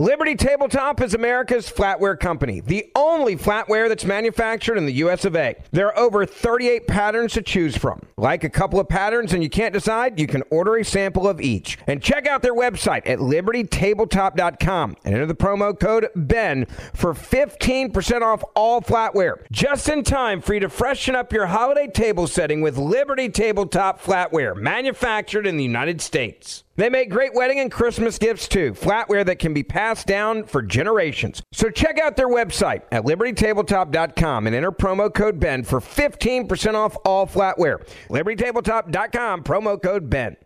Liberty Tabletop is America's flatware company, the only flatware that's manufactured in the US of A. There are over 38 patterns to choose from. Like a couple of patterns and you can't decide, you can order a sample of each. And check out their website at libertytabletop.com and enter the promo code BEN for 15% off all flatware. Just in time for you to freshen up your holiday table setting with Liberty Tabletop flatware, manufactured in the United States. They make great wedding and Christmas gifts too, flatware that can be passed down for generations. So check out their website at libertytabletop.com and enter promo code BEN for 15% off all flatware. libertytabletop.com, promo code BEN.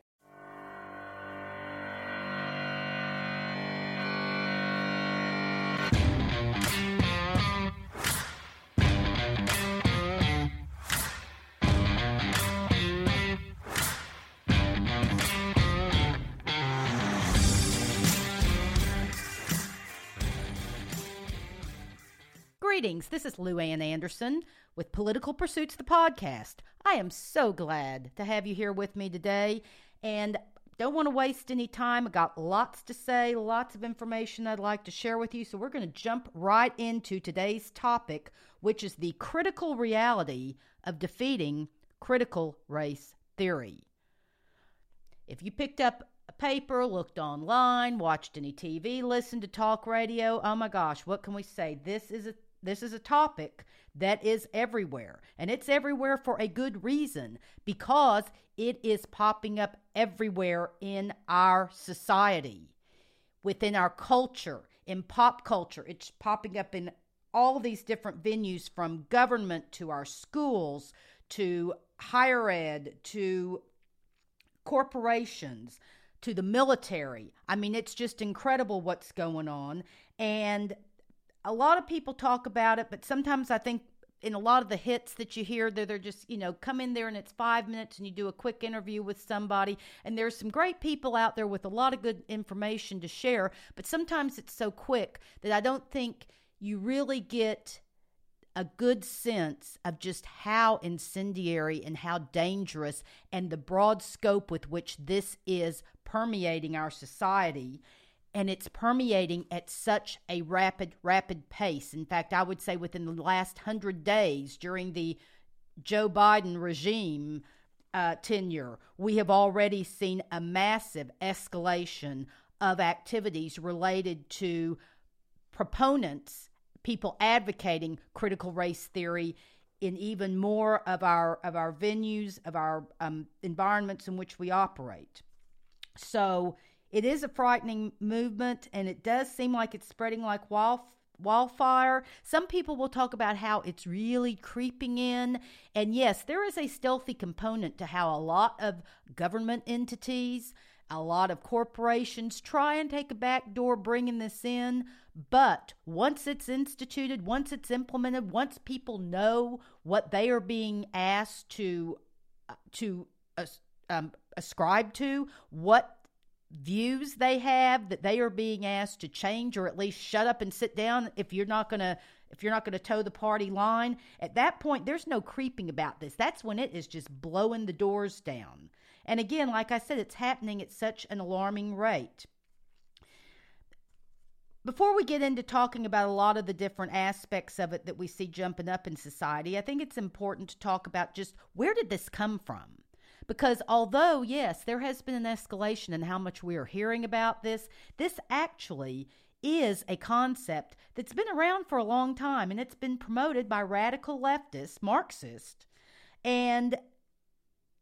Greetings. This is Lou Ann Anderson with Political Pursuits, the podcast. I am so glad to have you here with me today and don't want to waste any time. I got lots to say, lots of information I'd like to share with you. So we're going to jump right into today's topic, which is the critical reality of defeating critical race theory. If you picked up a paper, looked online, watched any TV, listened to talk radio, oh my gosh, what can we say? This is a this is a topic that is everywhere, and it's everywhere for a good reason because it is popping up everywhere in our society, within our culture, in pop culture. It's popping up in all these different venues from government to our schools to higher ed to corporations to the military. I mean, it's just incredible what's going on. And a lot of people talk about it, but sometimes I think in a lot of the hits that you hear, they're, they're just, you know, come in there and it's five minutes and you do a quick interview with somebody. And there's some great people out there with a lot of good information to share, but sometimes it's so quick that I don't think you really get a good sense of just how incendiary and how dangerous and the broad scope with which this is permeating our society and it's permeating at such a rapid, rapid pace. In fact, I would say within the last hundred days during the Joe Biden regime uh, tenure, we have already seen a massive escalation of activities related to proponents, people advocating critical race theory in even more of our of our venues, of our um, environments in which we operate. So it is a frightening movement, and it does seem like it's spreading like wildfire. Some people will talk about how it's really creeping in. And yes, there is a stealthy component to how a lot of government entities, a lot of corporations try and take a back door bringing this in. But once it's instituted, once it's implemented, once people know what they are being asked to uh, to um, ascribe to, what views they have that they are being asked to change or at least shut up and sit down if you're not going to if you're not going to toe the party line. At that point there's no creeping about this. That's when it is just blowing the doors down. And again like i said it's happening at such an alarming rate. Before we get into talking about a lot of the different aspects of it that we see jumping up in society i think it's important to talk about just where did this come from because although, yes, there has been an escalation in how much we are hearing about this, this actually is a concept that's been around for a long time and it's been promoted by radical leftists, Marxists. And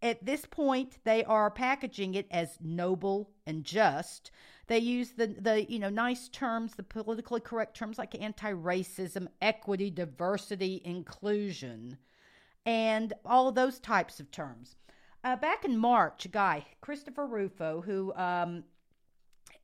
at this point, they are packaging it as noble and just. They use the, the you know nice terms, the politically correct terms like anti-racism, equity, diversity, inclusion, and all those types of terms. Uh, back in March, a guy, Christopher Rufo, who um,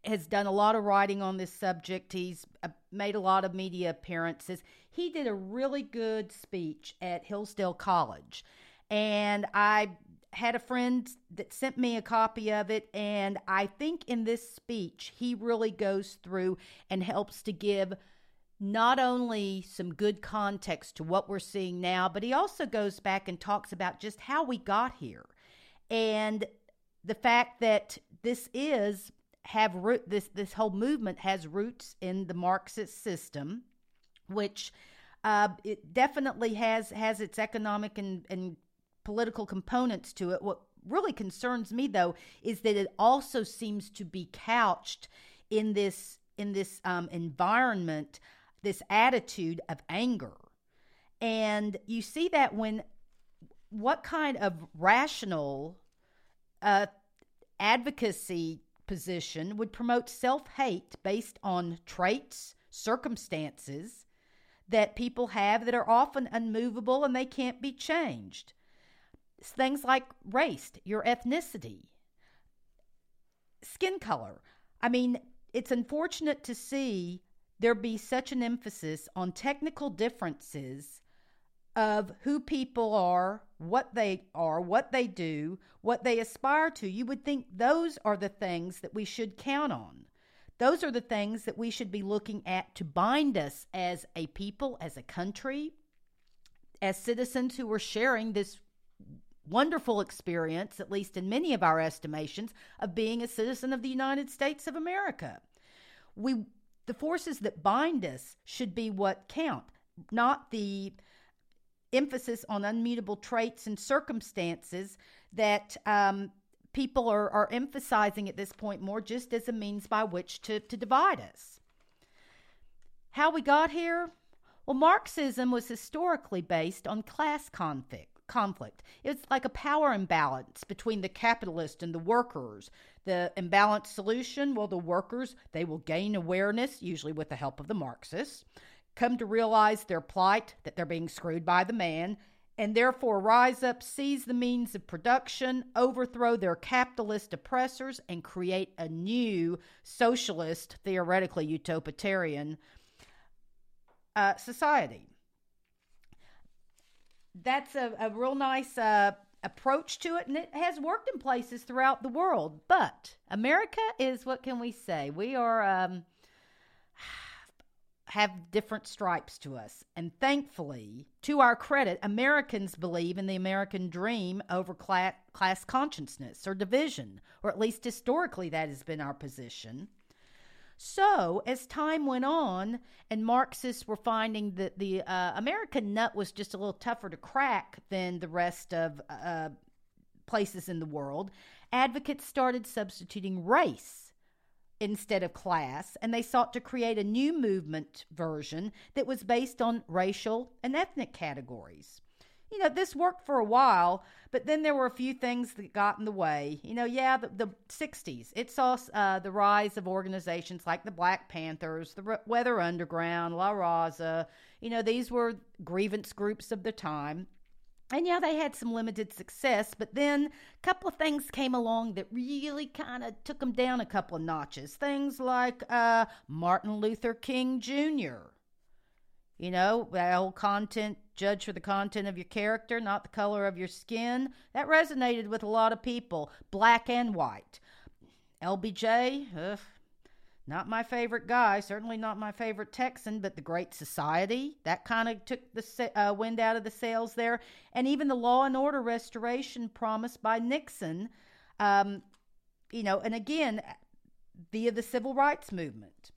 has done a lot of writing on this subject, he's uh, made a lot of media appearances. He did a really good speech at Hillsdale College. And I had a friend that sent me a copy of it. And I think in this speech, he really goes through and helps to give not only some good context to what we're seeing now, but he also goes back and talks about just how we got here and the fact that this is have root this this whole movement has roots in the Marxist system, which uh, it definitely has has its economic and, and political components to it. What really concerns me though is that it also seems to be couched in this in this um, environment, this attitude of anger, and you see that when what kind of rational uh, advocacy position would promote self hate based on traits, circumstances that people have that are often unmovable and they can't be changed. Things like race, your ethnicity, skin color. I mean, it's unfortunate to see there be such an emphasis on technical differences of who people are, what they are, what they do, what they aspire to. You would think those are the things that we should count on. Those are the things that we should be looking at to bind us as a people, as a country, as citizens who are sharing this wonderful experience, at least in many of our estimations, of being a citizen of the United States of America. We the forces that bind us should be what count, not the emphasis on unmutable traits and circumstances that um, people are, are emphasizing at this point more just as a means by which to, to divide us. How we got here? Well, Marxism was historically based on class conflict. Conflict. It's like a power imbalance between the capitalist and the workers. The imbalanced solution, well, the workers, they will gain awareness, usually with the help of the Marxists come to realize their plight, that they're being screwed by the man, and therefore rise up, seize the means of production, overthrow their capitalist oppressors, and create a new socialist, theoretically utopian uh, society. That's a, a real nice uh, approach to it, and it has worked in places throughout the world. But America is what can we say? We are. Um, have different stripes to us. And thankfully, to our credit, Americans believe in the American dream over class, class consciousness or division, or at least historically that has been our position. So, as time went on, and Marxists were finding that the uh, American nut was just a little tougher to crack than the rest of uh, places in the world, advocates started substituting race instead of class, and they sought to create a new movement version that was based on racial and ethnic categories. You know, this worked for a while, but then there were a few things that got in the way. You know, yeah, the, the 60s, it saw uh, the rise of organizations like the Black Panthers, the Weather Underground, La Raza. You know, these were grievance groups of the time. And yeah, they had some limited success, but then a couple of things came along that really kind of took them down a couple of notches. Things like uh, Martin Luther King Jr. You know, that old content, judge for the content of your character, not the color of your skin. That resonated with a lot of people, black and white. LBJ, ugh, not my favorite guy, certainly not my favorite Texan, but the Great Society. That kind of took the uh, wind out of the sails there. And even the law and order restoration promised by Nixon, um, you know, and again, via the civil rights movement.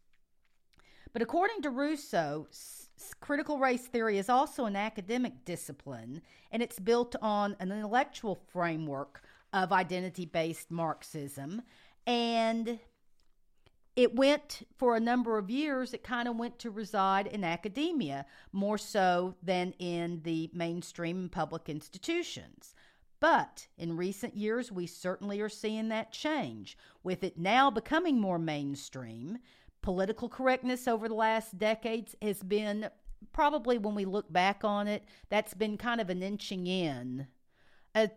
But according to Rufo, s- critical race theory is also an academic discipline, and it's built on an intellectual framework of identity based Marxism. And it went for a number of years, it kind of went to reside in academia more so than in the mainstream public institutions. But in recent years, we certainly are seeing that change, with it now becoming more mainstream. Political correctness over the last decades has been probably, when we look back on it, that's been kind of an inching in, a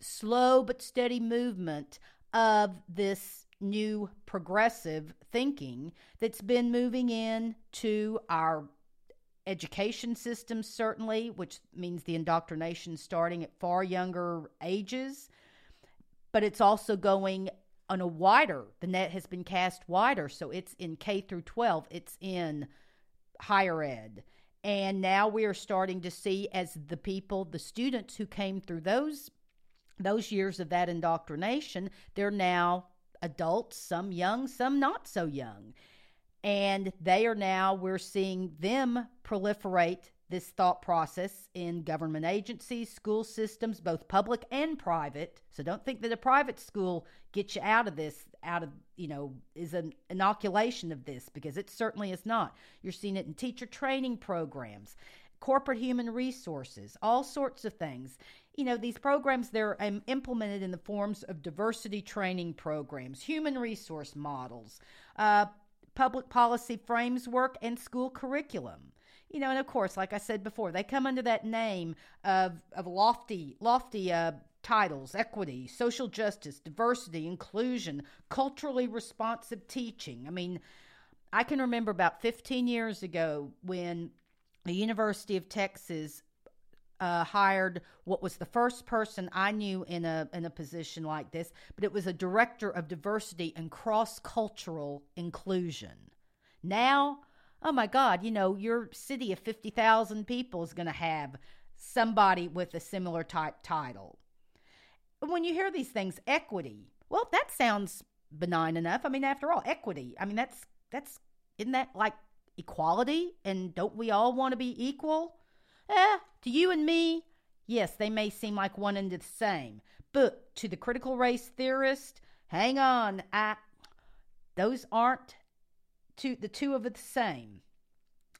slow but steady movement of this new progressive thinking that's been moving in to our education system certainly which means the indoctrination starting at far younger ages but it's also going on a wider the net has been cast wider. So it's in K through 12 it's in higher ed. And now we are starting to see as the people the students who came through those those years of that indoctrination they're now adults, some young, some not so young. And they are now, we're seeing them proliferate this thought process in government agencies, school systems, both public and private. So don't think that a private school gets you out of this, out of, you know, is an inoculation of this, because it certainly is not. You're seeing it in teacher training programs, corporate human resources, all sorts of things. You know, these programs, they're um, implemented in the forms of diversity training programs, human resource models, uh, public policy framework, and school curriculum you know, and of course, like I said before, they come under that name of of lofty lofty uh, titles: equity, social justice, diversity, inclusion, culturally responsive teaching. I mean, I can remember about 15 years ago when the University of Texas uh, hired what was the first person I knew in a in a position like this, but it was a director of diversity and cross cultural inclusion. Now oh my God, you know, your city of 50,000 people is going to have somebody with a similar type title. When you hear these things, equity, well, that sounds benign enough. I mean, after all, equity, I mean, that's, that's, isn't that like equality? And don't we all want to be equal? Eh, to you and me, yes, they may seem like one and the same. But to the critical race theorist, hang on, I, those aren't two, the two of the same.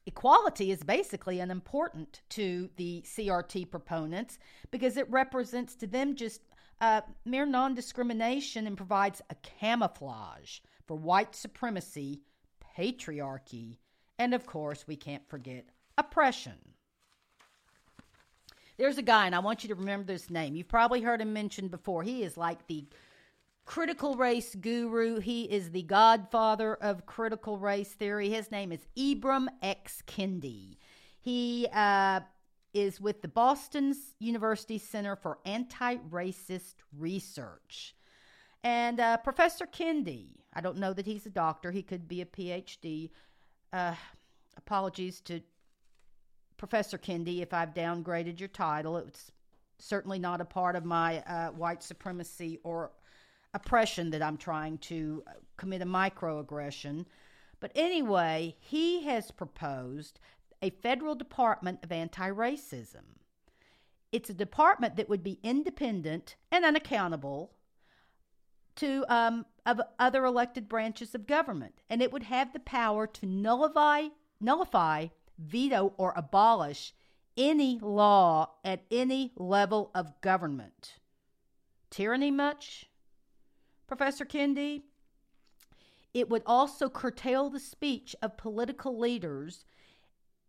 Equality is basically unimportant to the CRT proponents because it represents to them just uh, mere non discrimination and provides a camouflage for white supremacy, patriarchy, and of course, we can't forget oppression. There's a guy, and I want you to remember this name. You've probably heard him mentioned before. He is like the critical race guru. He is the godfather of critical race theory. His name is Ibram X. Kendi. He uh, is with the Boston University Center for Anti Racist Research. And uh, Professor Kendi, I don't know that he's a doctor, he could be a PhD. Uh, apologies to Professor Kendi if I've downgraded your title. It's certainly not a part of my uh, white supremacy or oppression that I'm trying to uh, commit a microaggression. But anyway, he has proposed a federal department of anti racism. It's a department that would be independent and unaccountable to um, of other elected branches of government, and it would have the power to nullify, nullify, veto, or abolish any law at any level of government. Tyranny much? Professor Kendi, it would also curtail the speech of political leaders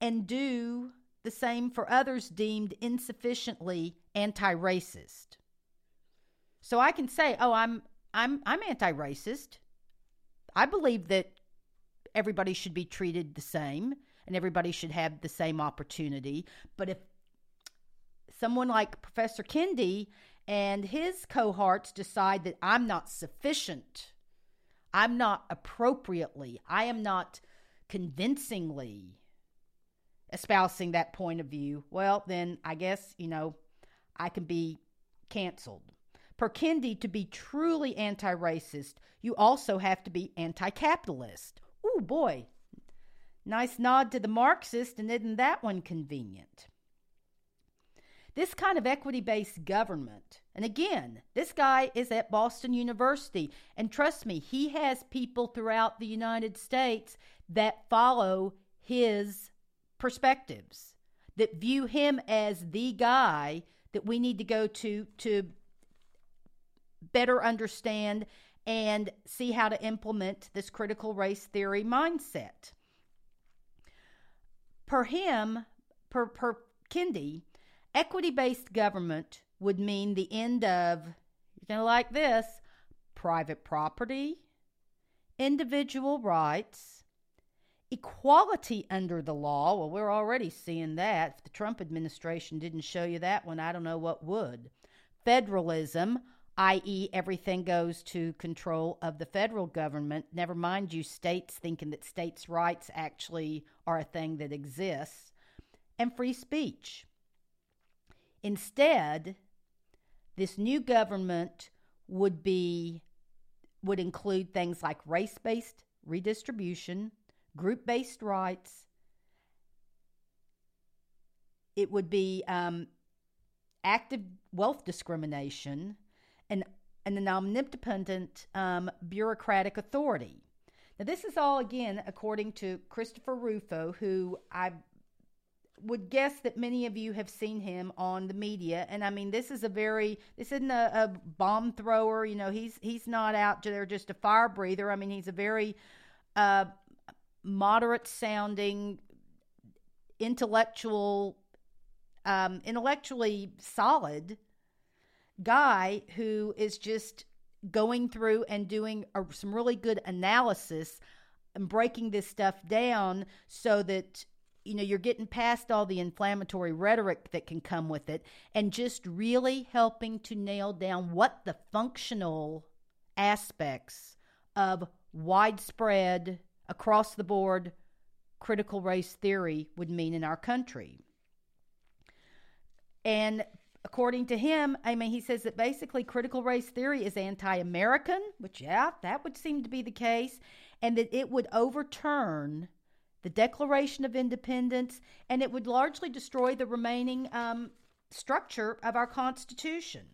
and do the same for others deemed insufficiently anti-racist. So I can say, "Oh, I'm I'm I'm anti-racist. I believe that everybody should be treated the same and everybody should have the same opportunity, but if someone like Professor Kendi and his cohorts decide that I'm not sufficient, I'm not appropriately, I am not convincingly espousing that point of view, well, then I guess, you know, I can be canceled. For Kendi, to be truly anti racist, you also have to be anti capitalist. Oh boy. Nice nod to the Marxist, and isn't that one convenient? This kind of equity based government, and again, this guy is at Boston University, and trust me, he has people throughout the United States that follow his perspectives, that view him as the guy that we need to go to to better understand and see how to implement this critical race theory mindset. Per him, per, per Kendi, Equity based government would mean the end of, you're going to like this, private property, individual rights, equality under the law. Well, we're already seeing that. If the Trump administration didn't show you that one, I don't know what would. Federalism, i.e., everything goes to control of the federal government. Never mind you states thinking that states' rights actually are a thing that exists. And free speech. Instead, this new government would be would include things like race based redistribution, group based rights. It would be um, active wealth discrimination and an omnipotent um, bureaucratic authority. Now, this is all, again, according to Christopher Rufo, who I would guess that many of you have seen him on the media. And I mean, this is a very, this isn't a, a bomb thrower. You know, he's, he's not out there just a fire breather. I mean, he's a very uh, moderate sounding, intellectual, um, intellectually solid guy who is just going through and doing a, some really good analysis and breaking this stuff down so that you know you're getting past all the inflammatory rhetoric that can come with it and just really helping to nail down what the functional aspects of widespread across the board critical race theory would mean in our country. And according to him, I mean, he says that basically critical race theory is anti American, which, yeah, that would seem to be the case, and that it would overturn the Declaration of Independence and it would largely destroy the remaining um, structure of our Constitution.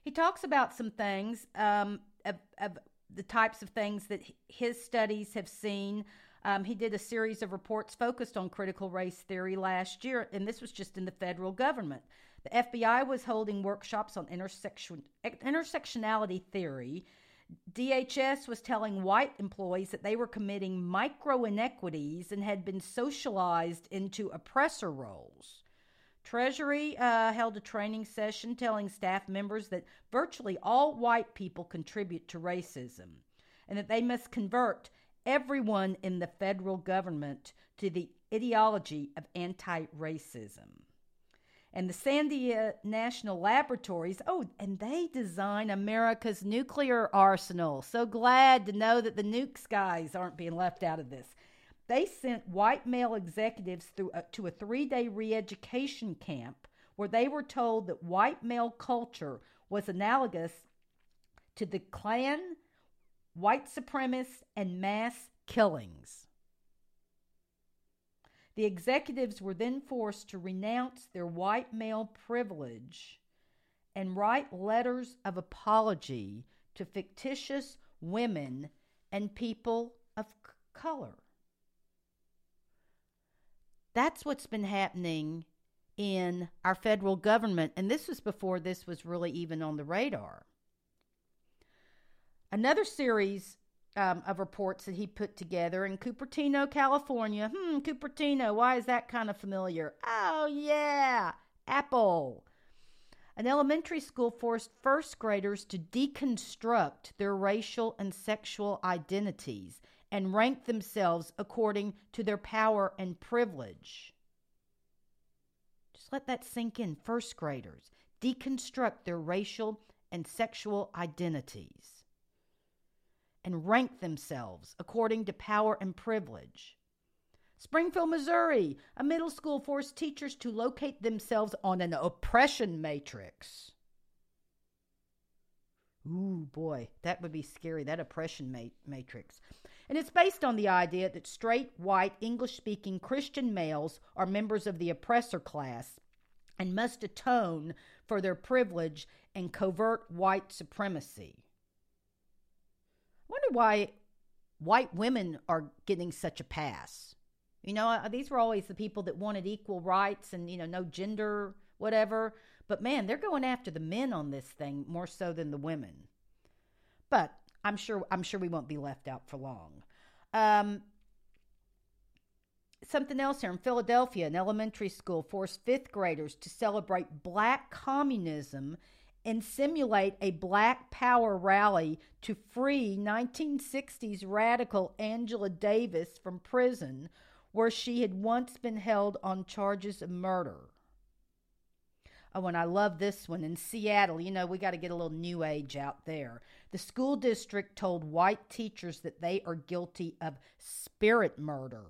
He talks about some things um, of, of the types of things that his studies have seen um, he did a series of reports focused on critical race theory last year, and this was just in the federal government. The FBI was holding workshops on intersection, intersectionality theory. DHS was telling white employees that they were committing micro inequities and had been socialized into oppressor roles. Treasury uh, held a training session telling staff members that virtually all white people contribute to racism and that they must convert everyone in the federal government to the ideology of anti racism. And the Sandia National Laboratories, oh, and they design America's nuclear arsenal. So glad to know that the nukes guys aren't being left out of this. They sent white male executives through a, to a three day re education camp where they were told that white male culture was analogous to the Klan white supremacists, and mass killings. The executives were then forced to renounce their white male privilege and write letters of apology to fictitious women and people of color. That's what's been happening in our federal government, and this was before this was really even on the radar. Another series um, of reports that he put together in Cupertino, California. Hmm, Cupertino, why is that kind of familiar? Oh, yeah, Apple. An elementary school forced first graders to deconstruct their racial and sexual identities and rank themselves according to their power and privilege. Just let that sink in. First graders deconstruct their racial and sexual identities and rank themselves according to power and privilege. Springfield, Missouri, a middle school forced teachers to locate themselves on an oppression matrix. Ooh, boy, that would be scary, that oppression ma- matrix. And it's based on the idea that straight, white, English speaking Christian males are members of the oppressor class and must atone for their privilege and covert white supremacy wonder why white women are getting such a pass. You know, uh, these were always the people that wanted equal rights and, you know, no gender, whatever. But man, they're going after the men on this thing more so than the women. But I'm sure I'm sure we won't be left out for long. Um, something else here in Philadelphia, an elementary school forced fifth graders to celebrate black communism and simulate a Black Power rally to free 1960s radical Angela Davis from prison, where she had once been held on charges of murder. Oh, and I love this one. In Seattle, you know, we got to get a little new age out there. The school district told white teachers that they are guilty of spirit murder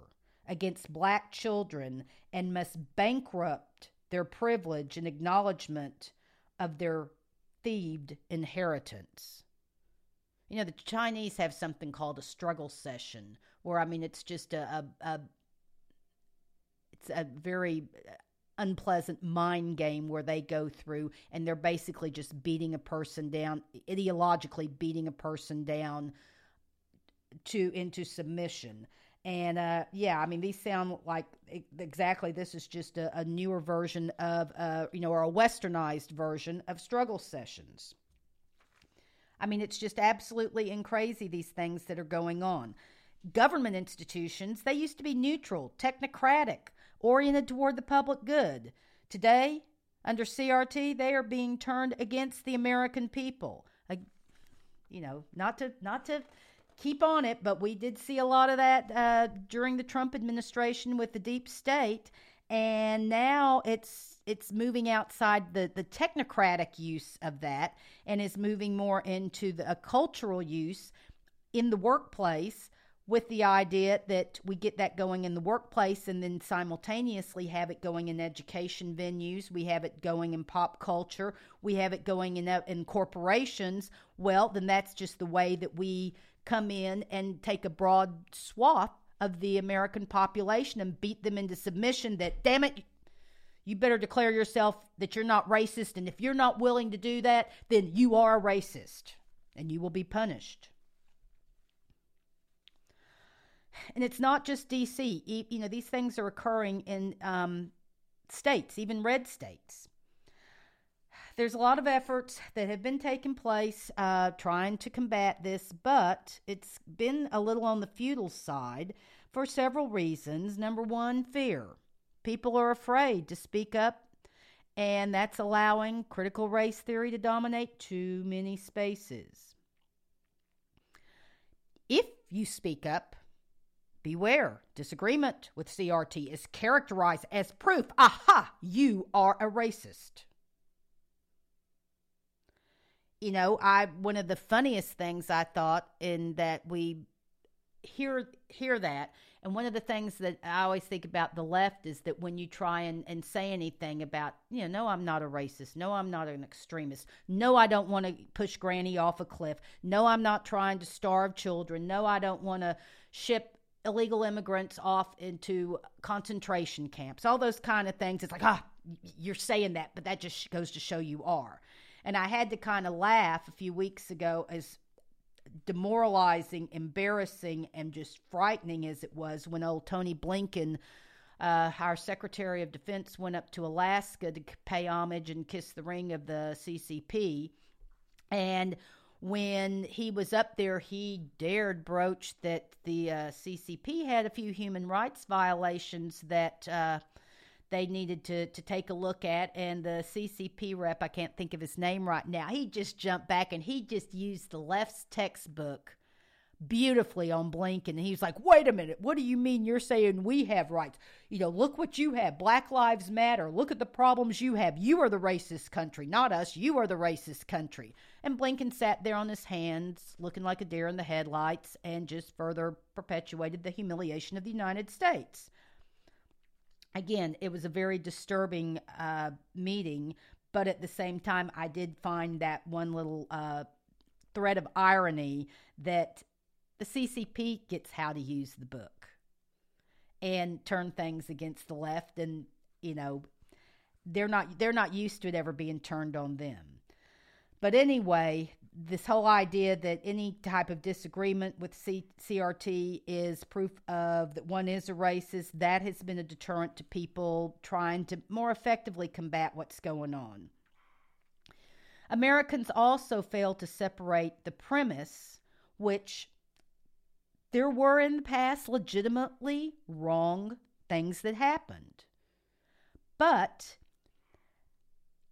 against black children and must bankrupt their privilege and acknowledgement of their thieved inheritance. You know, the Chinese have something called a struggle session, where I mean, it's just a, a, a it's a very unpleasant mind game where they go through and they're basically just beating a person down, ideologically beating a person down to into submission. And uh, yeah, I mean, these sound like exactly this is just a, a newer version of, uh, you know, or a westernized version of struggle sessions. I mean, it's just absolutely and crazy, these things that are going on. Government institutions, they used to be neutral, technocratic, oriented toward the public good. Today, under CRT, they are being turned against the American people. Uh, you know, not to not to keep on it, but we did see a lot of that uh, during the Trump administration with the deep state, and now it's it's moving outside the the technocratic use of that and is moving more into the, a cultural use in the workplace with the idea that we get that going in the workplace and then simultaneously have it going in education venues, we have it going in pop culture, we have it going in uh, in corporations, well, then that's just the way that we come in and take a broad swath of the American population and beat them into submission that, damn it, you better declare yourself that you're not racist. And if you're not willing to do that, then you are a racist and you will be punished. And it's not just DC. You know, these things are occurring in um, states, even red states there's a lot of efforts that have been taking place uh, trying to combat this, but it's been a little on the futile side for several reasons. Number one, fear. People are afraid to speak up, and that's allowing critical race theory to dominate too many spaces. If you speak up, beware. Disagreement with CRT is characterized as proof aha, you are a racist you know, I one of the funniest things I thought in that we hear hear that and one of the things that I always think about the left is that when you try and, and say anything about, you know, no, I'm not a racist. No, I'm not an extremist. No, I don't want to push granny off a cliff. No, I'm not trying to starve children. No, I don't want to ship illegal immigrants off into concentration camps. All those kind of things. It's like, ah, you're saying that, but that just goes to show you are. And I had to kind of laugh a few weeks ago as demoralizing, embarrassing, and just frightening as it was when old Tony Blinken, uh, our Secretary of Defense, went up to Alaska to pay homage and kiss the ring of the CCP. And when he was up there, he dared broach that the uh, CCP had a few human rights violations that. Uh, they needed to to take a look at and the CCP rep I can't think of his name right now he just jumped back and he just used the left's textbook beautifully on Blinken and he was like wait a minute what do you mean you're saying we have rights? You know look what you have black lives matter look at the problems you have you are the racist country not us you are the racist country. And Blinken sat there on his hands looking like a deer in the headlights and just further perpetuated the humiliation of the United States again, it was a very disturbing uh, meeting, but at the same time, I did find that one little uh, thread of irony that the CCP gets how to use the book and turn things against the left, and you know they're not they're not used to it ever being turned on them. But anyway, this whole idea that any type of disagreement with C- CRT is proof of that one is a racist, that has been a deterrent to people trying to more effectively combat what's going on. Americans also fail to separate the premise, which there were in the past legitimately wrong things that happened. But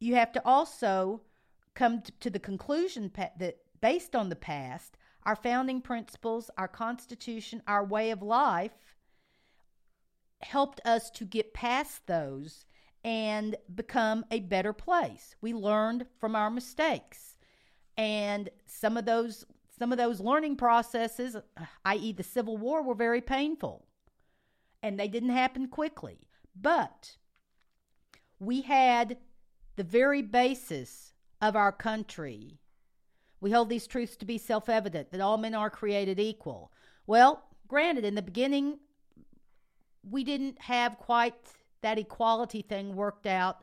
you have to also come to the conclusion that based on the past, our founding principles, our Constitution, our way of life helped us to get past those and become a better place. We learned from our mistakes. And some of those some of those learning processes, uh, i.e. the Civil War, were very painful. And they didn't happen quickly. But we had the very basis of our country We hold these truths to be self evident that all men are created equal. Well, granted, in the beginning, we didn't have quite that equality thing worked out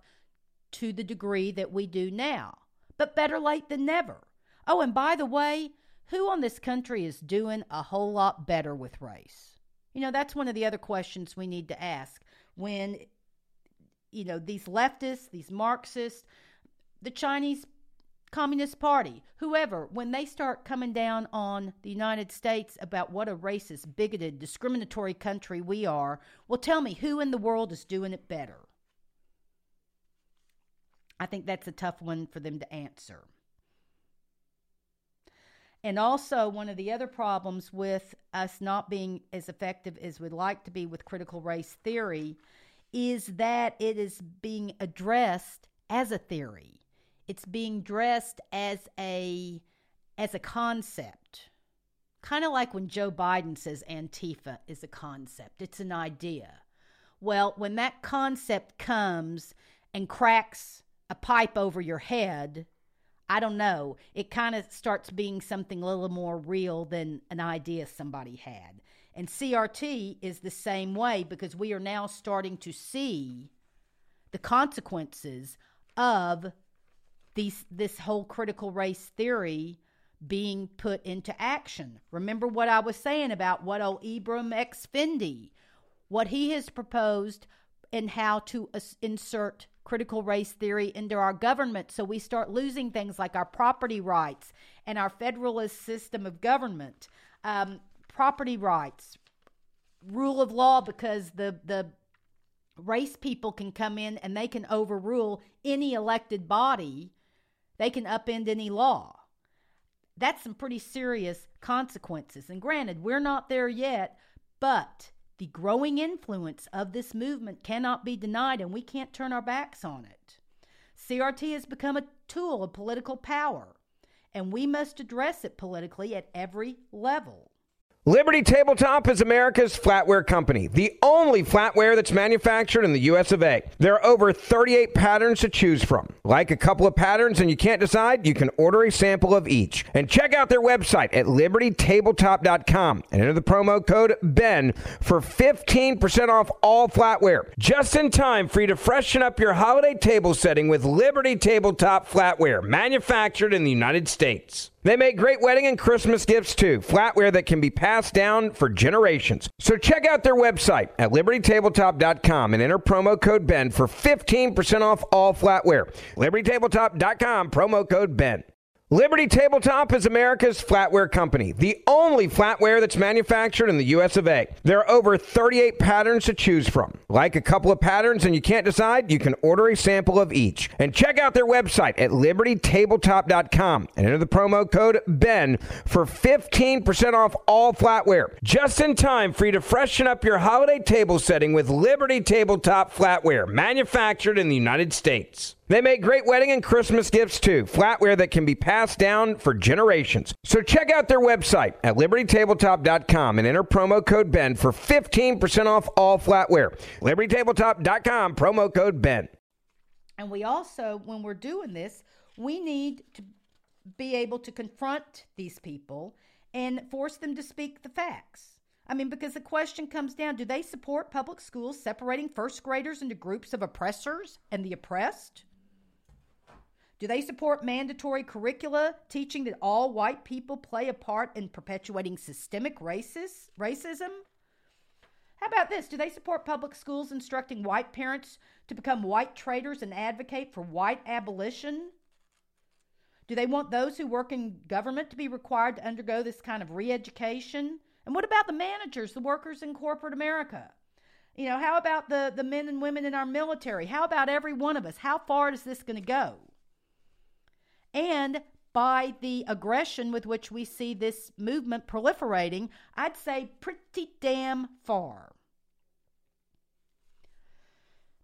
to the degree that we do now. But better late than never. Oh, and by the way, who on this country is doing a whole lot better with race? You know, that's one of the other questions we need to ask when, you know, these leftists, these Marxists, the Chinese Communist Party, whoever, when they start coming down on the United States about what a racist, bigoted, discriminatory country we are, well, tell me who in the world is doing it better? I think that's a tough one for them to answer. And also, one of the other problems with us not being as effective as we'd like to be with critical race theory is that it is being addressed as a theory it's being dressed as a as a concept. Kind of like when joe biden says antifa is a concept it's an idea. Well when that concept comes and cracks a pipe over your head i don't know it kind of starts being something a little more real than an idea somebody had. And crt is the same way because we are now starting to see the consequences of these this whole critical race theory being put into action. Remember what I was saying about what old Ibram X. Kendi, what he has proposed and how to insert critical race theory into our government so we start losing things like our property rights and our federalist system of government. Um, property rights, rule of law, because the, the race people can come in and they can overrule any elected body they can upend any law. That's some pretty serious consequences. And granted, we're not there yet, but the growing influence of this movement cannot be denied, and we can't turn our backs on it. CRT has become a tool of political power, and we must address it politically at every level. Liberty Tabletop is America's flatware company, the only flatware that's manufactured in the US of A. There are over 38 patterns to choose from. Like a couple of patterns and you can't decide, you can order a sample of each. And check out their website at libertytabletop.com and enter the promo code BEN for 15% off all flatware. Just in time for you to freshen up your holiday table setting with Liberty Tabletop flatware, manufactured in the United States. They make great wedding and Christmas gifts too, flatware that can be passed down for generations. So check out their website at libertytabletop.com and enter promo code BEN for 15% off all flatware. libertytabletop.com, promo code BEN. Liberty Tabletop is America's flatware company, the only flatware that's manufactured in the US of A. There are over 38 patterns to choose from. Like a couple of patterns and you can't decide, you can order a sample of each. And check out their website at libertytabletop.com and enter the promo code BEN for 15% off all flatware. Just in time for you to freshen up your holiday table setting with Liberty Tabletop flatware, manufactured in the United States. They make great wedding and Christmas gifts too, flatware that can be passed down for generations. So check out their website at libertytabletop.com and enter promo code BEN for 15% off all flatware. libertytabletop.com, promo code BEN. And we also, when we're doing this, we need to be able to confront these people and force them to speak the facts. I mean, because the question comes down do they support public schools separating first graders into groups of oppressors and the oppressed? Do they support mandatory curricula teaching that all white people play a part in perpetuating systemic racist, racism? How about this? Do they support public schools instructing white parents to become white traitors and advocate for white abolition? Do they want those who work in government to be required to undergo this kind of re education? And what about the managers, the workers in corporate America? You know, how about the, the men and women in our military? How about every one of us? How far is this going to go? And by the aggression with which we see this movement proliferating, I'd say pretty damn far.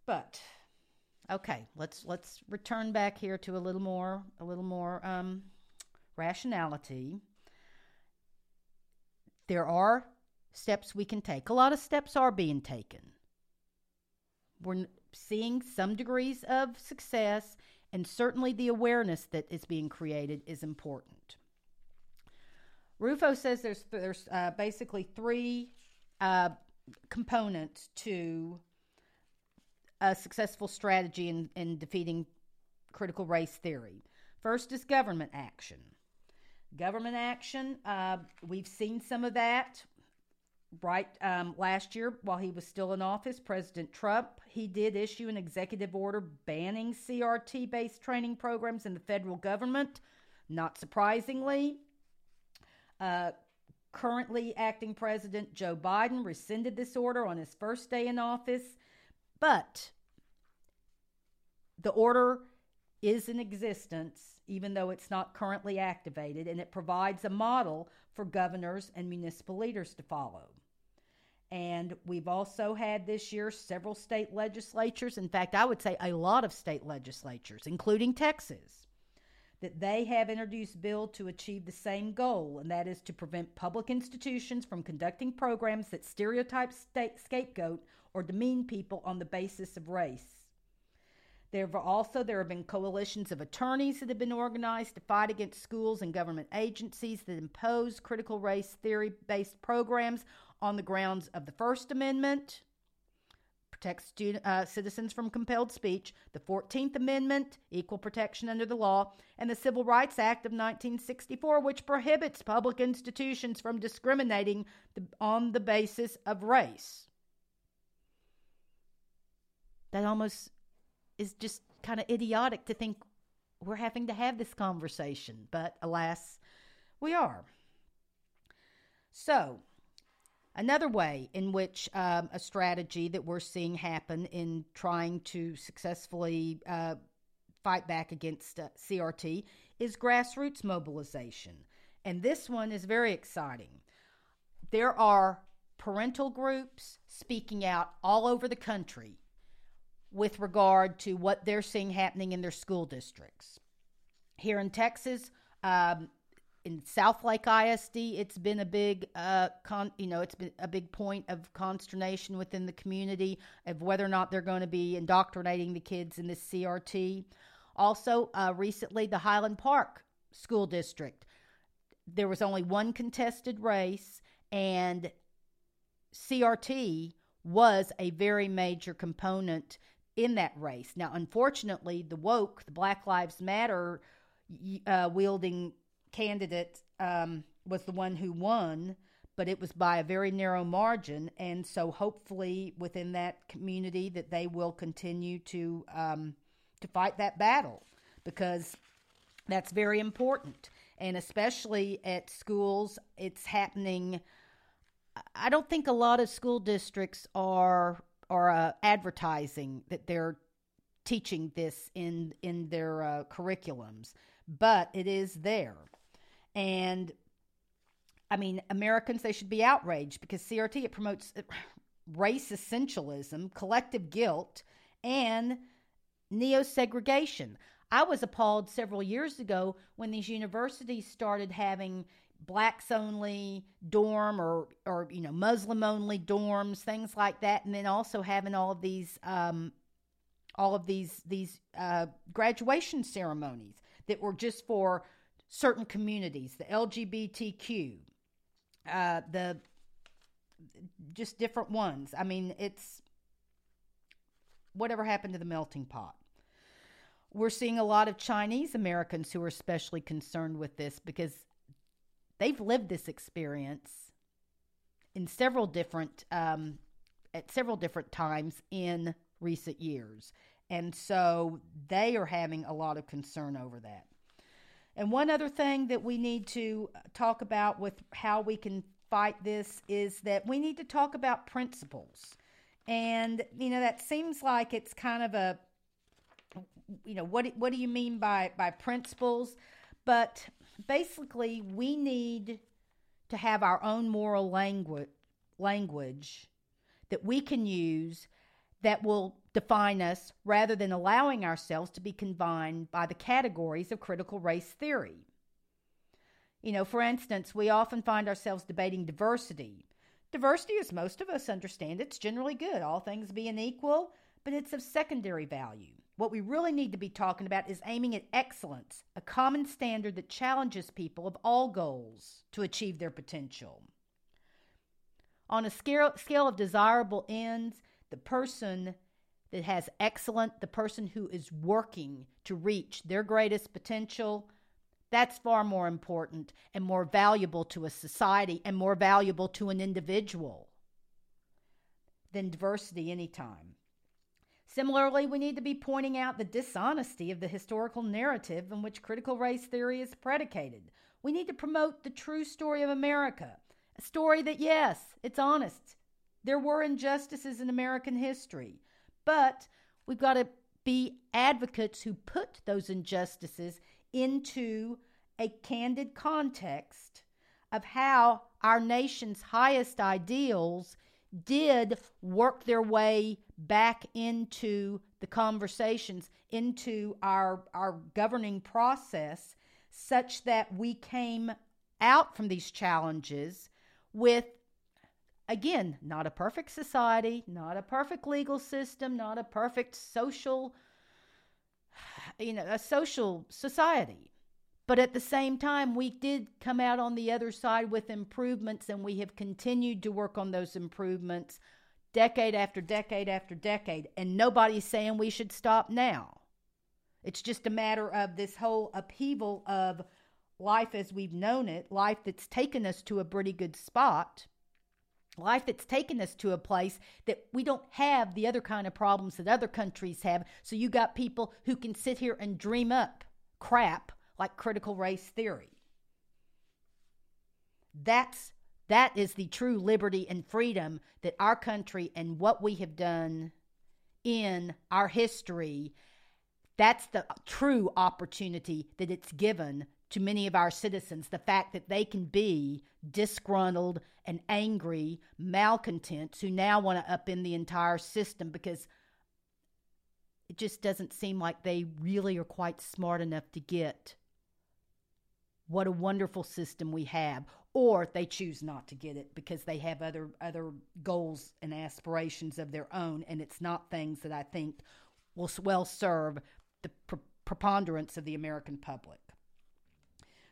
But okay, let's let's return back here to a little more a little more um, rationality. There are steps we can take. A lot of steps are being taken. We're seeing some degrees of success and certainly the awareness that is being created is important. Rufo says there's there's uh, basically three uh, components to a successful strategy in, in defeating critical race theory. First is government action. Government action, uh, we've seen some of that right um, last year while he was still in office president trump he did issue an executive order banning crt based training programs in the federal government. Not surprisingly uh, currently acting president joe biden rescinded this order on his first day in office but the order is in existence even though it's not currently activated and it provides a model for governors and municipal leaders to follow and we've also had this year several state legislatures, in fact, I would say a lot of state legislatures, including Texas, that they have introduced bills to achieve the same goal, and that is to prevent public institutions from conducting programs that stereotype, state, scapegoat, or demean people on the basis of race. There have also there have been coalitions of attorneys that have been organized to fight against schools and government agencies that impose critical race theory based programs on the grounds of the First Amendment, protects student, uh, citizens from compelled speech, the 14th Amendment, equal protection under the law, and the Civil Rights Act of 1964, which prohibits public institutions from discriminating the, on the basis of race. That almost is just kind of idiotic to think we're having to have this conversation, but alas, we are. So, Another way in which um, a strategy that we're seeing happen in trying to successfully uh, fight back against uh, CRT is grassroots mobilization. And this one is very exciting. There are parental groups speaking out all over the country with regard to what they're seeing happening in their school districts. Here in Texas, um, in Southlake ISD, it's been a big, uh, con, you know, it's been a big point of consternation within the community of whether or not they're going to be indoctrinating the kids in this CRT. Also, uh, recently, the Highland Park School District, there was only one contested race, and CRT was a very major component in that race. Now, unfortunately, the woke, the Black Lives Matter uh, wielding candidate um, was the one who won, but it was by a very narrow margin. And so, hopefully, within that community, that they will continue to um, to fight that battle because that's very important. And especially at schools, it's happening. I don't think a lot of school districts are are uh, advertising that they're teaching this in in their uh, curriculums, but it is there. And I mean, Americans, they should be outraged because CRT, it promotes race essentialism, collective guilt, and neo segregation. I was appalled several years ago when these universities started having blacks only dorm or or you know Muslim only dorms, things like that, and then also having all of these um, all of these these uh, graduation ceremonies that were just for certain communities, the LGBTQ, uh, the just different ones. I mean, it's whatever happened to the melting pot. We're seeing a lot of Chinese Americans who are especially concerned with this because they've lived this experience in several different um, at several different times in recent years, and so they are having a lot of concern over that. And one other thing that we need to uh, talk about with how we can fight this is that we need to talk about principles. And, you know, that seems like it's kind of a, you know, what, what do you mean by, by principles? But basically, we need to have our own moral language, language that we can use that will define us rather than allowing ourselves to be confined by the categories of critical race theory. You know, for instance, we often find ourselves debating diversity. Diversity, as most of us understand, it's generally good, all things being equal, but it's of secondary value. What we really need to be talking about is aiming at excellence, a common standard that challenges people of all goals to achieve their potential. On a scale, scale of desirable ends, the person that has excellent, the person who is working to reach their greatest potential, that's far more important and more valuable to a society and more valuable to an individual than diversity anytime. Similarly, we need to be pointing out the dishonesty of the historical narrative in which critical race theory is predicated. We need to promote the true story of America, a story that, yes, it's honest. There were injustices in American history, but we've got to be advocates who put those injustices into a candid context of how our nation's highest ideals did work their way back into the conversations, into our, our governing process, such that we came out from these challenges with, again, not a perfect society, not a perfect legal system, not a perfect social, you know, a social society. But at the same time, we did come out on the other side with improvements, and we have continued to work on those improvements decade after decade after decade. And nobody's saying we should stop now. It's just a matter of this whole upheaval of life as we've known it, life that's taken us to a pretty good spot, life that's taken us to a place that we don't have the other kind of problems that other countries have. So you got people who can sit here and dream up crap like critical race theory. That's that is the true liberty and freedom that our country and what we have done in our history that's the true opportunity that it's given to many of our citizens the fact that they can be disgruntled and angry malcontents who now want to upend the entire system because it just doesn't seem like they really are quite smart enough to get what a wonderful system we have or they choose not to get it because they have other other goals and aspirations of their own and it's not things that I think will well serve the pre- preponderance of the American public.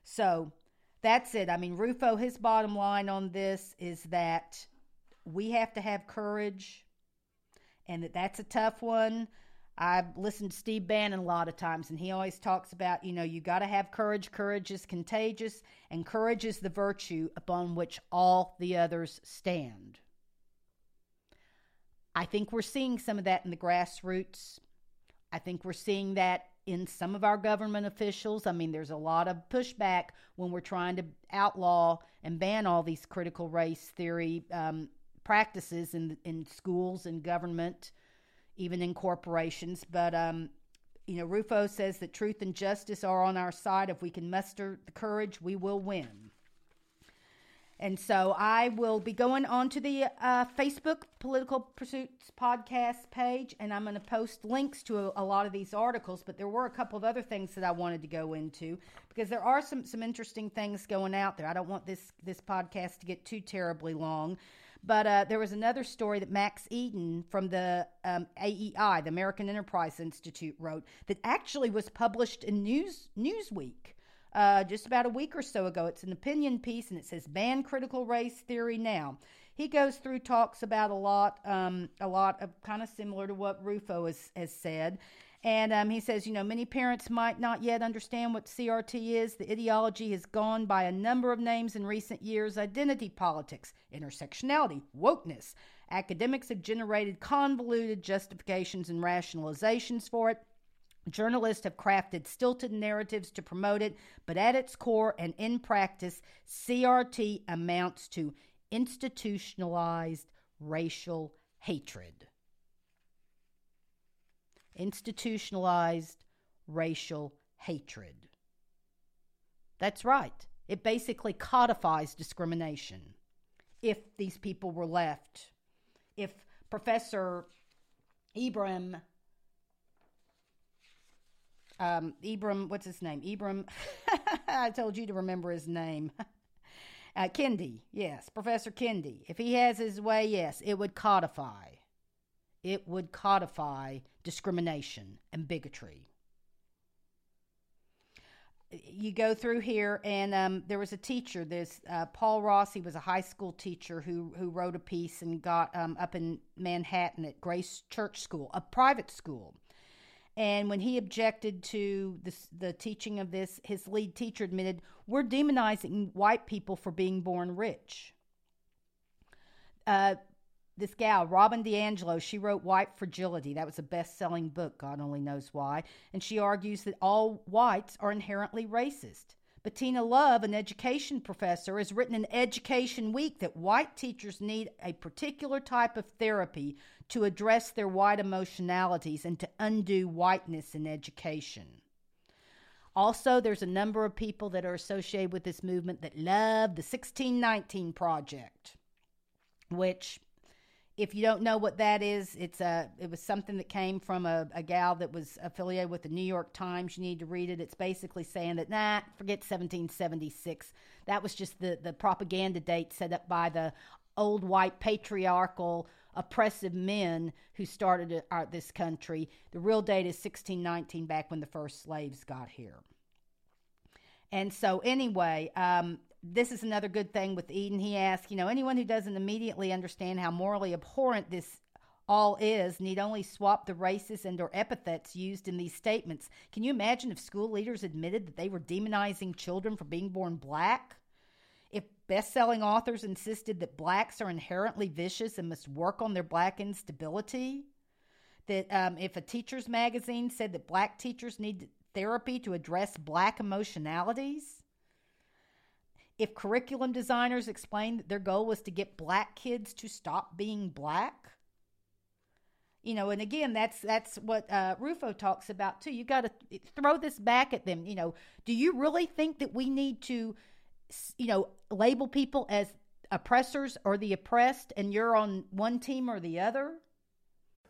So that's it. I mean, Rufo, his bottom line on this is that we have to have courage and that that's a tough one. I've listened to Steve Bannon a lot of times, and he always talks about, you know, you got to have courage. Courage is contagious, and courage is the virtue upon which all the others stand. I think we're seeing some of that in the grassroots. I think we're seeing that in some of our government officials. I mean, there's a lot of pushback when we're trying to outlaw and ban all these critical race theory um, practices in in schools and government even in corporations. But, um, you know, Rufo says that truth and justice are on our side. If we can muster the courage, we will win. And so I will be going on to the uh, Facebook Political Pursuits podcast page, and I'm going to post links to a, a, lot of these articles. But there were a couple of other things that I wanted to go into because there are some some interesting things going out there. I don't want this this podcast to get too terribly long. But uh, there was another story that Max Eden from the um, AEI, the American Enterprise Institute, wrote that actually was published in News Newsweek. Uh, just about a week or so ago. It's an opinion piece and it says ban critical race theory now. He goes through talks about a lot, um, a lot of kind of similar to what Rufo has, has said. And um, he says, you know, many parents might not yet understand what CRT is. The ideology has gone by a number of names in recent years identity politics, intersectionality, wokeness. Academics have generated convoluted justifications and rationalizations for it. Journalists have crafted stilted narratives to promote it, but at its core and in practice, CRT amounts to institutionalized racial hatred institutionalized racial hatred. That's right. It basically codifies discrimination. If these people were left, if Professor Ibram, um, Ibram, what's his name? Ibram, I told you to remember his name. uh, Kendi, yes, Professor Kendi. If he has his way, yes, it would codify it would codify discrimination and bigotry. You go through here, and um, there was a teacher. This uh, Paul Ross. He was a high school teacher who who wrote a piece and got um, up in Manhattan at Grace Church School, a private school. And when he objected to the teaching of this, his lead teacher admitted, "We're demonizing white people for being born rich." Uh, this gal, Robin DiAngelo, she wrote White Fragility. That was a best selling book, God only knows why. And she argues that all whites are inherently racist. Bettina Love, an education professor, has written in Education Week that white teachers need a particular type of therapy to address their white emotionalities and to undo whiteness in education. Also, there's a number of people that are associated with this movement that love the 1619 Project, which if you don't know what that is, it's a it was something that came from a, a gal that was affiliated with the New York Times. You need to read it. It's basically saying that nah, forget 1776. That was just the the propaganda date set up by the old white patriarchal oppressive men who started this country. The real date is 1619, back when the first slaves got here. And so, anyway, um, this is another good thing with Eden. He asked, you know, anyone who doesn't immediately understand how morally abhorrent this all is need only swap the races and or epithets used in these statements. Can you imagine if school leaders admitted that they were demonizing children for being born black? If best-selling authors insisted that blacks are inherently vicious and must work on their black instability? That um, if a teacher's magazine said that black teachers need therapy to address black emotionalities? If curriculum designers explained that their goal was to get black kids to stop being black you know and again that's that's what uh, rufo talks about too. You got to throw this back at them you know do you really think that we need to you know label people as oppressors or the oppressed and you're on one team or the other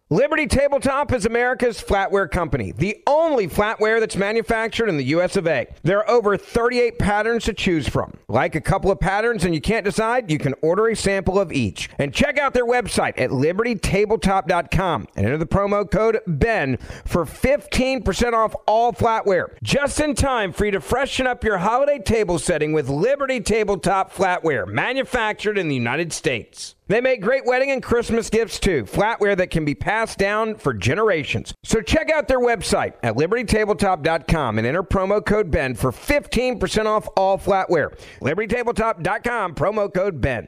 Liberty Tabletop is America's flatware company, the only flatware that's manufactured in the US of A. There are over 38 patterns to choose from. Like a couple of patterns and you can't decide, you can order a sample of each. And check out their website at libertytabletop.com and enter the promo code BEN for 15% off all flatware. Just in time for you to freshen up your holiday table setting with Liberty Tabletop flatware, manufactured in the United States. They make great wedding and Christmas gifts too, flatware that can be passed down for generations. So check out their website at libertytabletop.com and enter promo code BEN for 15% off all flatware. libertytabletop.com, promo code BEN.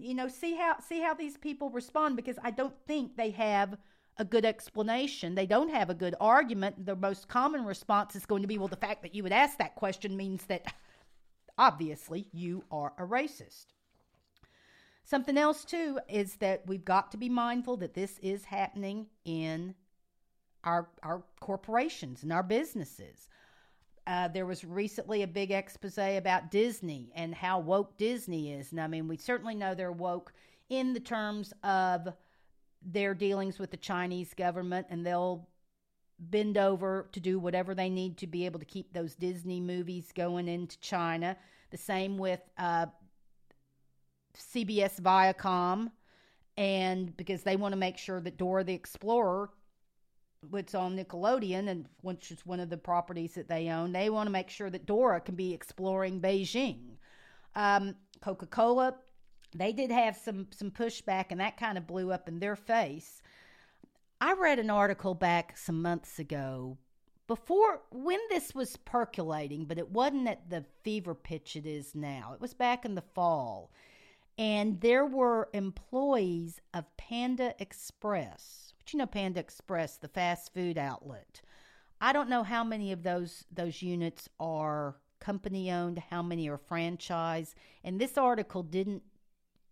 You know see how see how these people respond because I don't think they have a good explanation. They don't have a good argument. The most common response is going to be, well, the fact that you would ask that question means that obviously you are a racist. Something else, too, is that we've got to be mindful that this is happening in our, our corporations and our businesses. Uh, there was recently a big expose about Disney and how woke Disney is. And I mean, we certainly know they're woke in the terms of their dealings with the Chinese government, and they'll bend over to do whatever they need to be able to keep those Disney movies going into China. The same with uh, CBS Viacom, and because they want to make sure that Dora the Explorer, which on Nickelodeon, and which is one of the properties that they own, they want to make sure that Dora can be exploring Beijing. Um, Coca Cola, they did have some some pushback, and that kind of blew up in their face. I read an article back some months ago before when this was percolating, but it wasn't at the fever pitch it is now. It was back in the fall. And there were employees of Panda Express. You know Panda Express, the fast food outlet. I don't know how many of those those units are company owned, how many are franchise, and this article didn't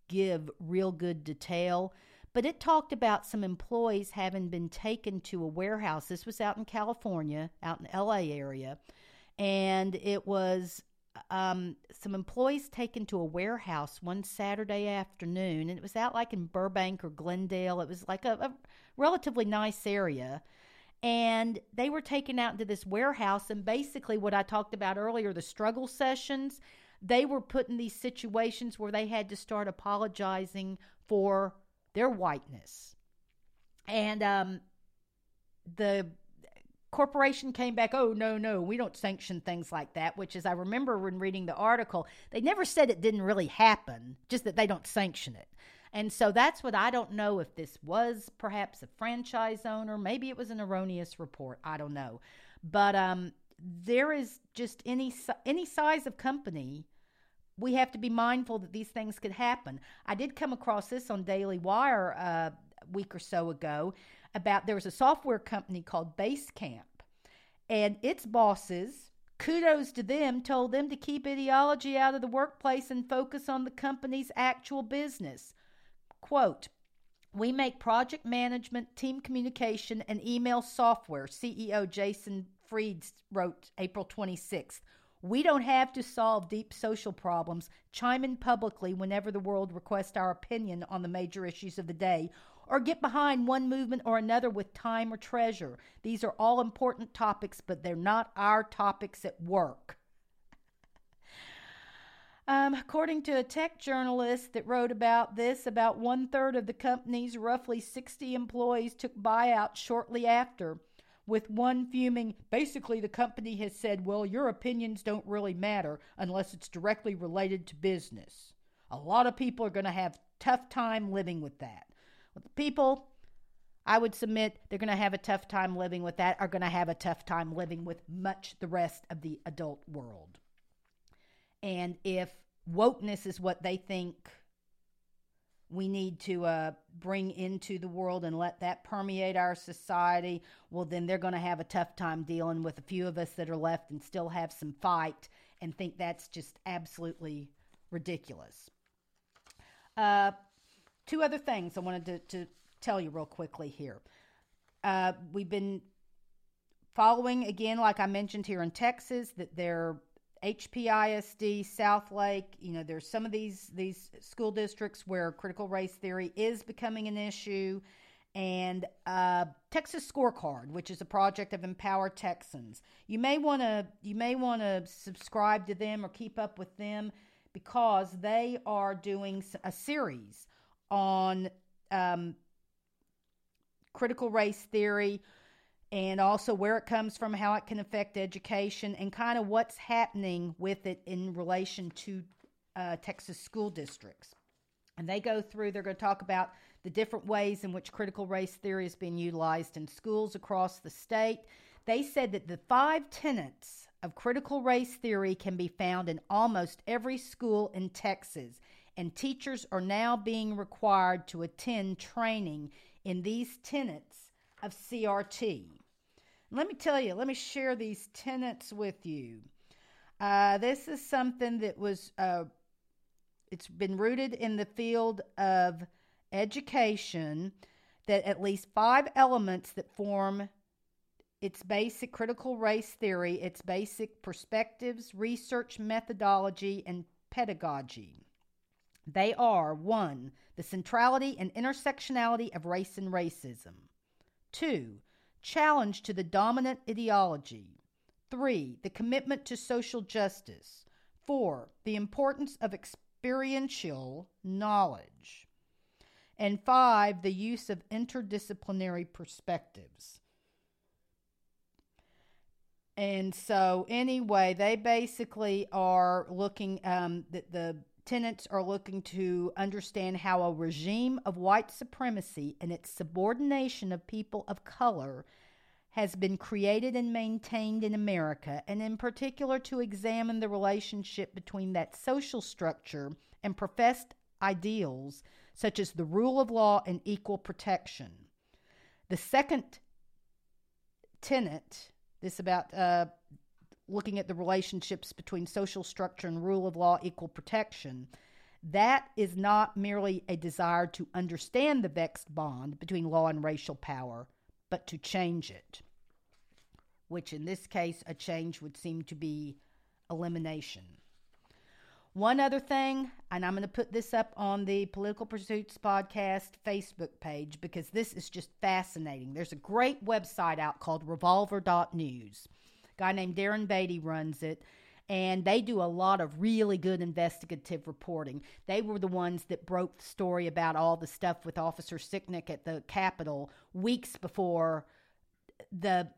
give real good detail, but it talked about some employees having been taken to a warehouse. This was out in California, out in LA area, and it was um, some employees taken to a warehouse one Saturday afternoon, and it was out like in Burbank or Glendale. It was like a, a relatively nice area. And they were taken out into this warehouse, and basically, what I talked about earlier the struggle sessions they were put in these situations where they had to start apologizing for their whiteness. And um, the corporation came back, oh, no, no, we don't sanction things like that, which, as I remember when reading the article, they never said it didn't really happen, just that they don't sanction it. And so that's what I don't know if this was perhaps a franchise owner. Maybe it was an erroneous report. I don't know. But um, there is just any any size of company we have to be mindful that these things could happen. I did come across this on Daily Wire uh, a week or so ago about there was a software company called Basecamp, and its bosses, kudos to them, told them to keep ideology out of the workplace and focus on the company's actual business. Quote, we make project management, team communication, and email software, CEO Jason Fried wrote April 26th. We don't have to solve deep social problems, chime in publicly whenever the world requests our opinion on the major issues of the day, or get behind one movement or another with time or treasure. These are all important topics, but they're not our topics at work. Um, according to a tech journalist that wrote about this, about one third of the company's roughly 60 employees took buyouts shortly after, with one fuming. Basically, the company has said, well, your opinions don't really matter unless it's directly related to business. A lot of people are going to have tough time living with that. The people I would submit they're going to have a tough time living with that, are going to have a tough time living with much the rest of the adult world. And if wokeness is what they think we need to uh, bring into the world and let that permeate our society, well, then they're going to have a tough time dealing with a few of us that are left and still have some fight and think that's just absolutely ridiculous. Uh, two other things I wanted to, to, tell you real quickly here. Uh, we've been following, again, like I mentioned here in Texas, that they're HPISD, Southlake, you know, there's some of these these school districts where critical race theory is becoming an issue, and uh, Texas Scorecard, which is a project of Empower Texans. You may want to you may want to subscribe to them or keep up with them because they are doing a series on um, critical race theory and also where it comes from, how it can affect education, and kind of what's happening with it in relation to uh, Texas school districts. And they go through, they're going to talk about the different ways in which critical race theory has been utilized in schools across the state. They said that the five tenets of critical race theory can be found in almost every school in Texas, and teachers are now being required to attend training in these tenets of CRT. Let me tell you, let me share these tenets with you. Uh, this is something that was, uh, it's been rooted in the field of education that at least five elements that form its basic critical race theory, its basic perspectives, research methodology, and pedagogy. They are one, the centrality and intersectionality of race and racism. Two, challenge to the dominant ideology. Three, the commitment to social justice. Four, the importance of experiential knowledge. And five, the use of interdisciplinary perspectives. And so, anyway, they basically are looking um, the tenants are looking to understand how a regime of white supremacy and its subordination of people of color has been created and maintained in America, and in particular to examine the relationship between that social structure and professed ideals such as the rule of law and equal protection. The second tenet, this about uh, looking at the relationships between social structure and rule of law, equal protection, That is not merely a desire to understand the vexed bond between law and racial power, but to change it, which in this case, a change would seem to be elimination. One other thing, and I'm going to put this up on the Political Pursuits Podcast Facebook page because this is just fascinating. There's a great website out called revolver.news. Guy named Darren Beattie runs it, and they do a lot of really good investigative reporting. They were the ones that broke the story about all the stuff with Officer Sicknick at the Capitol weeks before the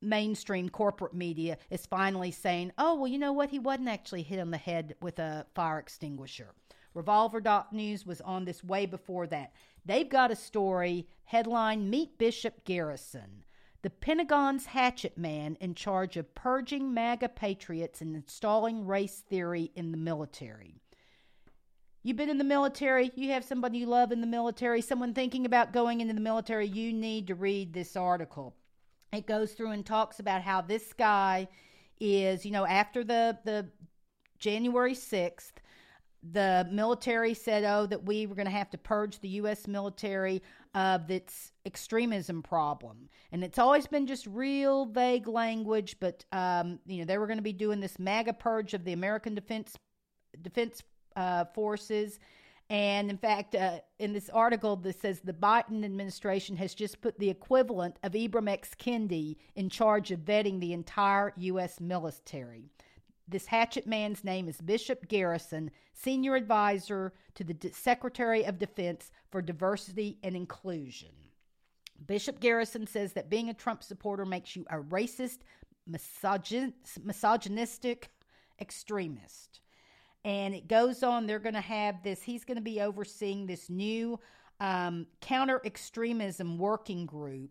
mainstream corporate media is finally saying, oh, well, you know what? He wasn't actually hit on the head with a fire extinguisher. Revolver.news was on this way before that. They've got a story headline Meet Bishop Garrison, the Pentagon's hatchet man in charge of purging MAGA patriots and installing race theory in the military. You've been in the military, you have somebody you love in the military, someone thinking about going into the military, you need to read this article it goes through and talks about how this guy is, you know, after the the January 6th, the military said, oh, that we were going to have to purge the U.S. military of its extremism problem. And it's always been just real vague language, but, um, you know, they were going to be doing this MAGA purge of the American Defense, Defense uh, Forces and in fact, uh, in this article that says the Biden administration has just put the equivalent of Ibram X. Kendi in charge of vetting the entire U.S. military. This hatchet man's name is Bishop Garrison, senior advisor to the Secretary of Defense for Diversity and Inclusion. Bishop Garrison says that being a Trump supporter makes you a racist, misogyn- misogynistic extremist. And it goes on, they're going to have this, he's going to be overseeing this new um, counter extremism working group.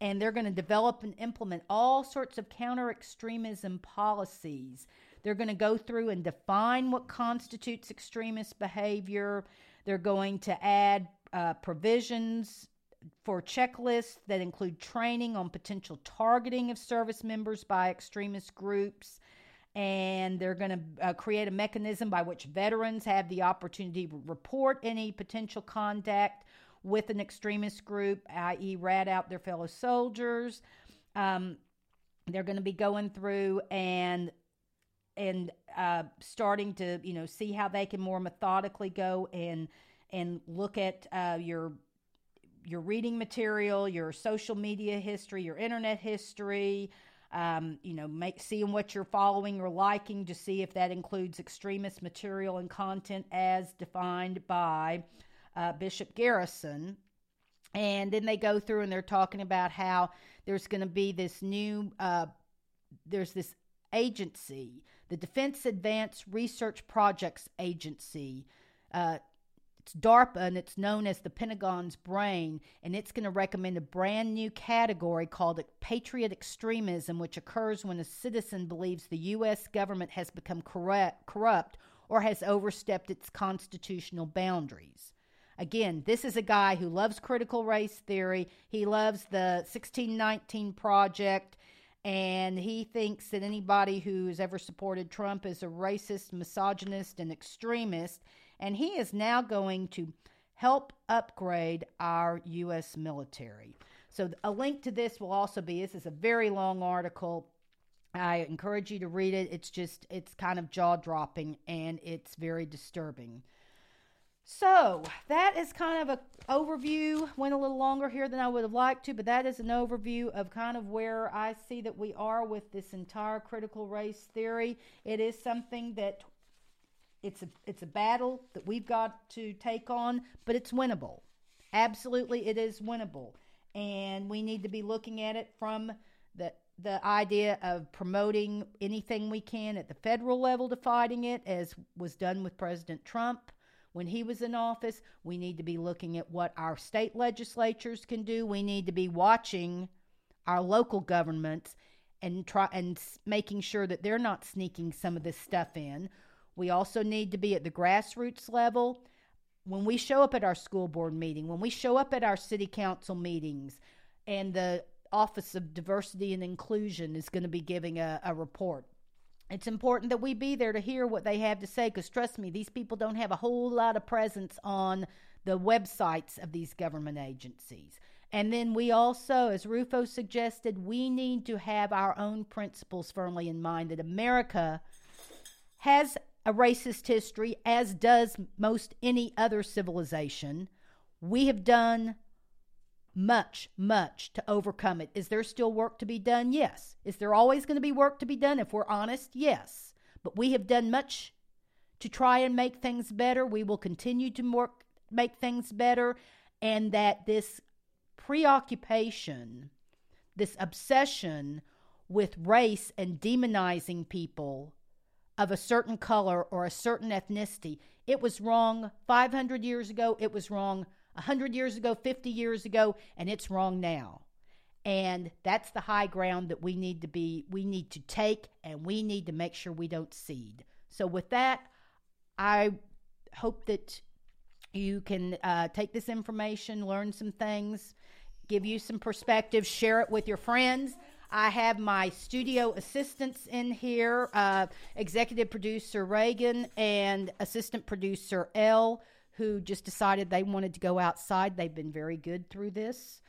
And they're going to develop and implement all sorts of counter extremism policies. They're going to go through and define what constitutes extremist behavior. They're going to add uh, provisions for checklists that include training on potential targeting of service members by extremist groups and they're going to uh, create a mechanism by which veterans have the opportunity to report any potential contact with an extremist group, i.e., rat out their fellow soldiers. Um, they're going to be going through and and uh, starting to you know see how they can more methodically go and and look at uh, your your reading material, your social media history, your internet history, um, you know, make, seeing what you're following or liking to see if that includes extremist material and content as defined by uh, Bishop Garrison. And then they go through and they're talking about how there's going to be this new, uh, there's this agency, the Defense Advanced Research Projects Agency, uh, it's DARPA and it's known as the Pentagon's brain, and it's going to recommend a brand new category called patriot extremism, which occurs when a citizen believes the U.S. government has become corrupt, corrupt or has overstepped its constitutional boundaries. Again, this is a guy who loves critical race theory. He loves the 1619 Project, and he thinks that anybody who's ever supported Trump is a racist, misogynist, and extremist and he is now going to help upgrade our U.S. military. So, a link to this will also be this is a very long article. I encourage you to read it. It's just, it's kind of jaw dropping and it's very disturbing. So, that is kind of an overview. Went a little longer here than I would have liked to, but that is an overview of kind of where I see that we are with this entire critical race theory. It is something that it's a it's a battle that we've got to take on, but it's winnable. Absolutely, it is winnable, and we need to be looking at it from the the idea of promoting anything we can at the federal level to fighting it, as was done with President Trump when he was in office. We need to be looking at what our state legislatures can do. We need to be watching our local governments and try and making sure that they're not sneaking some of this stuff in. We also need to be at the grassroots level. When we show up at our school board meeting, when we show up at our city council meetings, and the Office of Diversity and Inclusion is going to be giving a, a report. It's important that we be there to hear what they have to say because trust me, these people don't have a whole lot of presence on the websites of these government agencies. And then we also, as Rufo suggested, we need to have our own principles firmly in mind that America has a racist history, as does most any other civilization. We have done much, much to overcome it. Is there still work to be done? Yes. Is there always going to be work to be done? If we're honest, yes. But we have done much to try and make things better. We will continue to work, make things better. And that this preoccupation, this obsession with race and demonizing people of a certain color or a certain ethnicity, it was wrong 500 years ago. It was wrong 100 years ago, 50 years ago, and it's wrong now. And that's the high ground that we need to be, we need to take, and we need to make sure we don't cede. So, with that, I hope that you can uh, take this information, learn some things, give you some perspective, share it with your friends. I have my studio assistants in here uh, executive producer Reagan and assistant producer Elle who just decided they wanted to go outside. They've been very good through this.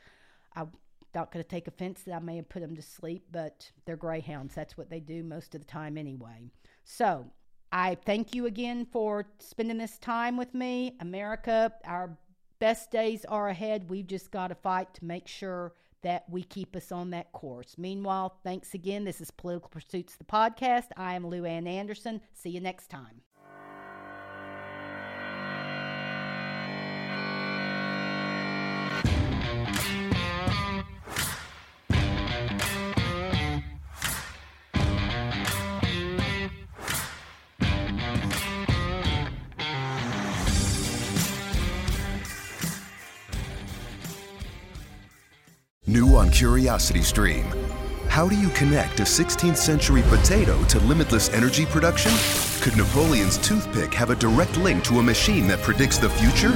I'm not going to take offense that I may have put them to sleep, but they're greyhounds. That's what they do most of the time anyway. So I thank you again for spending this time with me. America, our best days are ahead. We've just got to fight to make sure that we keep us on that course. Meanwhile, thanks again. This is Political Pursuits, the podcast. I am Lou Ann Anderson. See you next time. Curiosity Stream. How do you connect a 16th century potato to limitless energy production? Could Napoleon's toothpick have a direct link to a machine that predicts the future?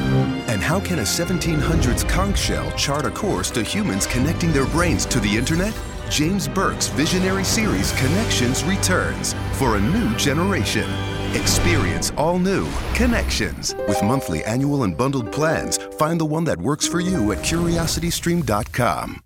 And how can a 1700s conch shell chart a course to humans connecting their brains to the internet? James Burke's visionary series Connections returns for a new generation. Experience all new Connections with monthly, annual, and bundled plans. Find the one that works for you at curiositystream.com.